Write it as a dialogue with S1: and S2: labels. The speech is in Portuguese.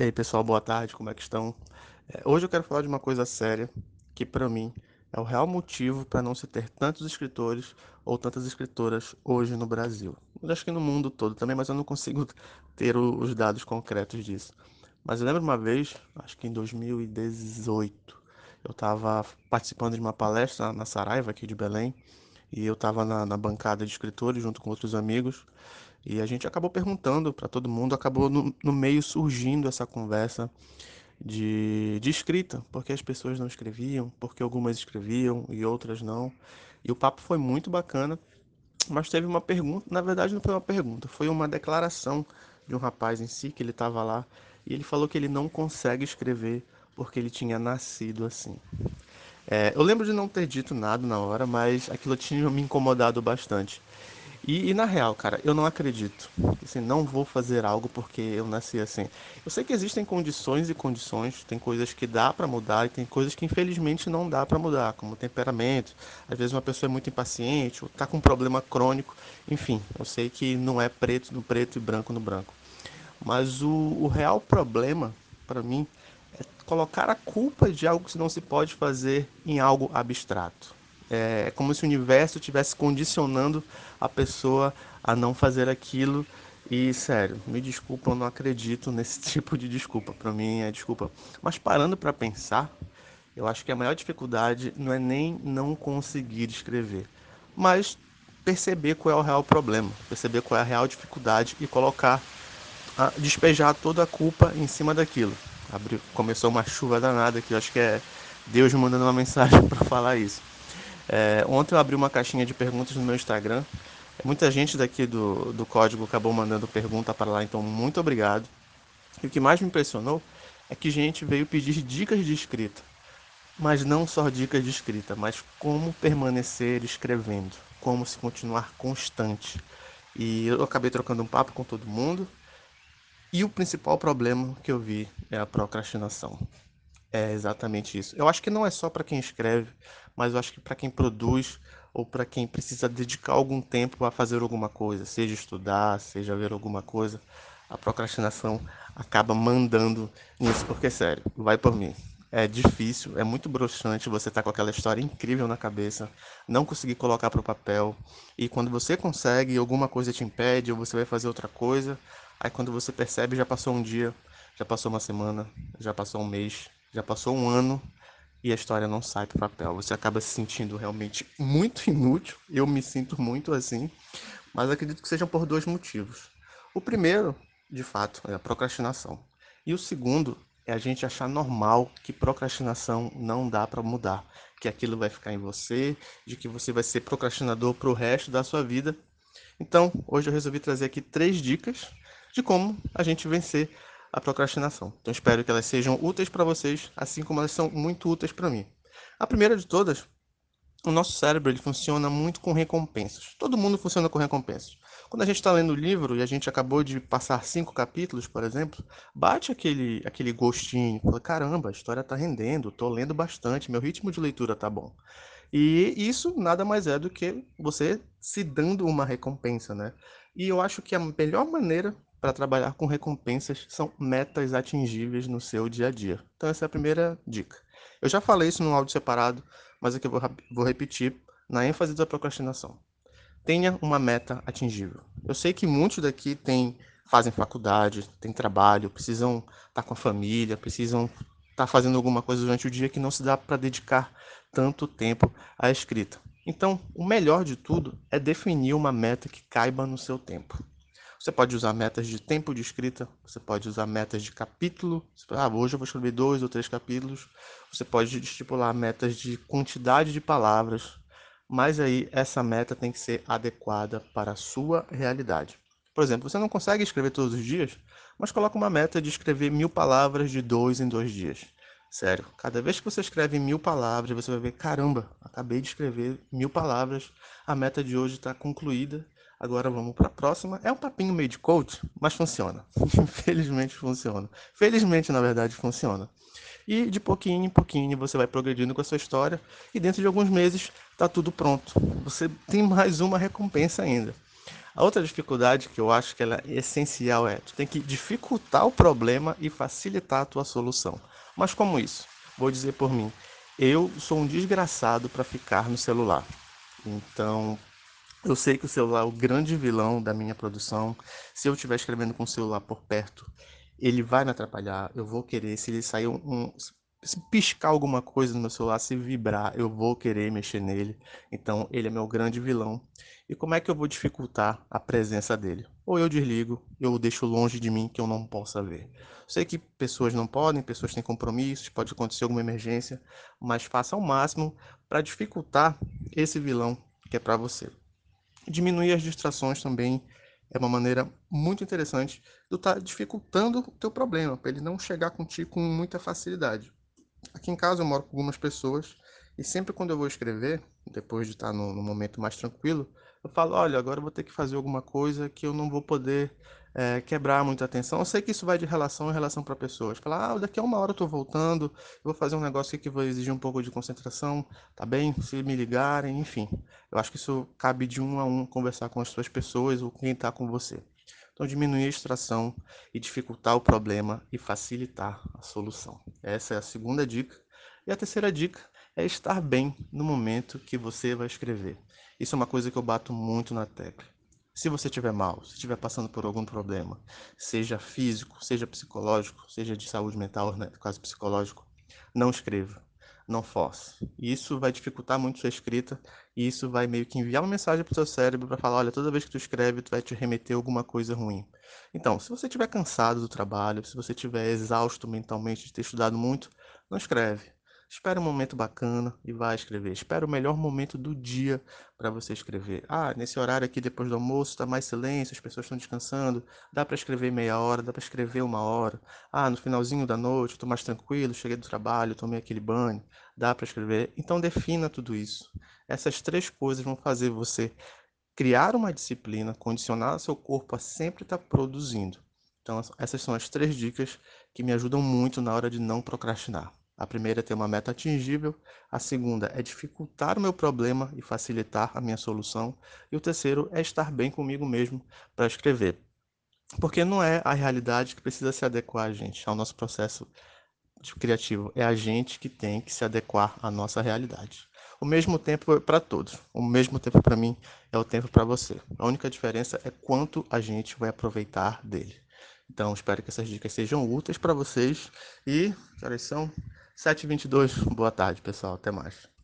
S1: E aí, pessoal, boa tarde, como é que estão? É, hoje eu quero falar de uma coisa séria que, para mim, é o real motivo para não se ter tantos escritores ou tantas escritoras hoje no Brasil. Eu acho que no mundo todo também, mas eu não consigo ter os dados concretos disso. Mas eu lembro uma vez, acho que em 2018, eu estava participando de uma palestra na Saraiva, aqui de Belém, e eu estava na, na bancada de escritores junto com outros amigos, e a gente acabou perguntando para todo mundo, acabou no, no, meio surgindo essa conversa de, de escrita, porque as pessoas não escreviam, porque algumas escreviam e outras não. E o papo foi muito bacana, mas teve uma pergunta, na verdade não foi uma pergunta, foi uma declaração de um rapaz em si, que ele estava lá, e ele falou que ele não consegue escrever porque ele tinha nascido assim. É, eu lembro de não ter dito nada na hora, mas aquilo tinha me incomodado bastante. E, e, na real, cara, eu não acredito. Assim, não vou fazer algo porque eu nasci assim. Eu sei que existem condições e condições, tem coisas que dá para mudar e tem coisas que infelizmente não dá para mudar, como temperamento. Às vezes uma pessoa é muito impaciente, ou tá com um problema crônico. Enfim, eu sei que não é preto no preto e branco no branco. Mas o, o real problema, para mim, é colocar a culpa de algo que não se pode fazer em algo abstrato. É como se o universo estivesse condicionando a pessoa a não fazer aquilo. E sério, me desculpa, eu não acredito nesse tipo de desculpa. Para mim é desculpa. Mas parando para pensar, eu acho que a maior dificuldade não é nem não conseguir escrever, mas perceber qual é o real problema, perceber qual é a real dificuldade e colocar, a, despejar toda a culpa em cima daquilo. Abriu, começou uma chuva danada que eu acho que é Deus mandando uma mensagem para falar isso. É, ontem eu abri uma caixinha de perguntas no meu Instagram. Muita gente daqui do, do código acabou mandando pergunta para lá, então muito obrigado. E o que mais me impressionou é que gente veio pedir dicas de escrita. Mas não só dicas de escrita, mas como permanecer escrevendo, como se continuar constante. E eu acabei trocando um papo com todo mundo. E o principal problema que eu vi é a procrastinação. É exatamente isso. Eu acho que não é só para quem escreve, mas eu acho que para quem produz ou para quem precisa dedicar algum tempo a fazer alguma coisa, seja estudar, seja ver alguma coisa, a procrastinação acaba mandando nisso, porque sério, vai por mim. É difícil, é muito broxante você estar tá com aquela história incrível na cabeça, não conseguir colocar para o papel, e quando você consegue, alguma coisa te impede, ou você vai fazer outra coisa, aí quando você percebe, já passou um dia, já passou uma semana, já passou um mês, já passou um ano e a história não sai do papel. Você acaba se sentindo realmente muito inútil. Eu me sinto muito assim, mas acredito que sejam por dois motivos. O primeiro, de fato, é a procrastinação. E o segundo é a gente achar normal que procrastinação não dá para mudar, que aquilo vai ficar em você, de que você vai ser procrastinador para o resto da sua vida. Então, hoje eu resolvi trazer aqui três dicas de como a gente vencer a procrastinação. Então espero que elas sejam úteis para vocês, assim como elas são muito úteis para mim. A primeira de todas, o nosso cérebro ele funciona muito com recompensas. Todo mundo funciona com recompensas. Quando a gente está lendo o livro e a gente acabou de passar cinco capítulos, por exemplo, bate aquele, aquele gostinho, fala, caramba, a história está rendendo, estou lendo bastante, meu ritmo de leitura está bom. E isso nada mais é do que você se dando uma recompensa, né? E eu acho que a melhor maneira para trabalhar com recompensas são metas atingíveis no seu dia a dia. Então essa é a primeira dica. Eu já falei isso no áudio separado, mas aqui eu vou, vou repetir na ênfase da procrastinação. Tenha uma meta atingível. Eu sei que muitos daqui têm, fazem faculdade, têm trabalho, precisam estar tá com a família, precisam estar tá fazendo alguma coisa durante o dia que não se dá para dedicar tanto tempo à escrita. Então, o melhor de tudo é definir uma meta que caiba no seu tempo. Você pode usar metas de tempo de escrita, você pode usar metas de capítulo. Ah, hoje eu vou escrever dois ou três capítulos. Você pode estipular metas de quantidade de palavras, mas aí essa meta tem que ser adequada para a sua realidade. Por exemplo, você não consegue escrever todos os dias, mas coloca uma meta de escrever mil palavras de dois em dois dias. Sério, cada vez que você escreve mil palavras, você vai ver, caramba, acabei de escrever mil palavras, a meta de hoje está concluída Agora vamos para a próxima. É um papinho meio de coach, mas funciona. Infelizmente funciona. Felizmente, na verdade, funciona. E de pouquinho em pouquinho você vai progredindo com a sua história e dentro de alguns meses está tudo pronto. Você tem mais uma recompensa ainda. A outra dificuldade que eu acho que ela é essencial é tu tem que dificultar o problema e facilitar a tua solução. Mas como isso? Vou dizer por mim. Eu sou um desgraçado para ficar no celular. Então, eu sei que o celular é o grande vilão da minha produção. Se eu estiver escrevendo com o celular por perto, ele vai me atrapalhar. Eu vou querer, se ele sair um, se piscar alguma coisa no meu celular, se vibrar, eu vou querer mexer nele. Então, ele é meu grande vilão. E como é que eu vou dificultar a presença dele? Ou eu desligo, eu o deixo longe de mim que eu não possa ver. Sei que pessoas não podem, pessoas têm compromissos, pode acontecer alguma emergência, mas faça ao máximo para dificultar esse vilão que é para você. Diminuir as distrações também é uma maneira muito interessante de estar tá dificultando o teu problema, para ele não chegar contigo com muita facilidade. Aqui em casa eu moro com algumas pessoas e sempre quando eu vou escrever, depois de estar no momento mais tranquilo, eu falo, olha, agora eu vou ter que fazer alguma coisa que eu não vou poder é, quebrar muita atenção. Eu sei que isso vai de relação em relação para pessoas. Falar, ah, daqui a uma hora eu tô voltando, eu vou fazer um negócio que vai exigir um pouco de concentração, tá bem? Se me ligarem, enfim. Eu acho que isso cabe de um a um conversar com as suas pessoas ou quem está com você. Então, diminuir a extração e dificultar o problema e facilitar a solução. Essa é a segunda dica. E a terceira dica é estar bem no momento que você vai escrever. Isso é uma coisa que eu bato muito na tecla. Se você estiver mal, se estiver passando por algum problema, seja físico, seja psicológico, seja de saúde mental, né, psicológico, não escreva não force. Isso vai dificultar muito sua escrita e isso vai meio que enviar uma mensagem para o seu cérebro para falar, olha, toda vez que tu escreve, tu vai te remeter alguma coisa ruim. Então, se você estiver cansado do trabalho, se você estiver exausto mentalmente de ter estudado muito, não escreve. Espera um momento bacana e vai escrever. Espera o melhor momento do dia para você escrever. Ah, nesse horário aqui depois do almoço está mais silêncio, as pessoas estão descansando. Dá para escrever meia hora, dá para escrever uma hora. Ah, no finalzinho da noite, estou mais tranquilo, cheguei do trabalho, tomei aquele banho. Dá para escrever. Então defina tudo isso. Essas três coisas vão fazer você criar uma disciplina, condicionar seu corpo a sempre estar tá produzindo. Então, essas são as três dicas que me ajudam muito na hora de não procrastinar. A primeira é ter uma meta atingível, a segunda é dificultar o meu problema e facilitar a minha solução, e o terceiro é estar bem comigo mesmo para escrever. Porque não é a realidade que precisa se adequar a gente, ao nosso processo criativo, é a gente que tem que se adequar à nossa realidade. O mesmo tempo é para todos, o mesmo tempo para mim é o tempo para você. A única diferença é quanto a gente vai aproveitar dele. Então, espero que essas dicas sejam úteis para vocês e, que horas são? 7h22. Boa tarde, pessoal. Até mais.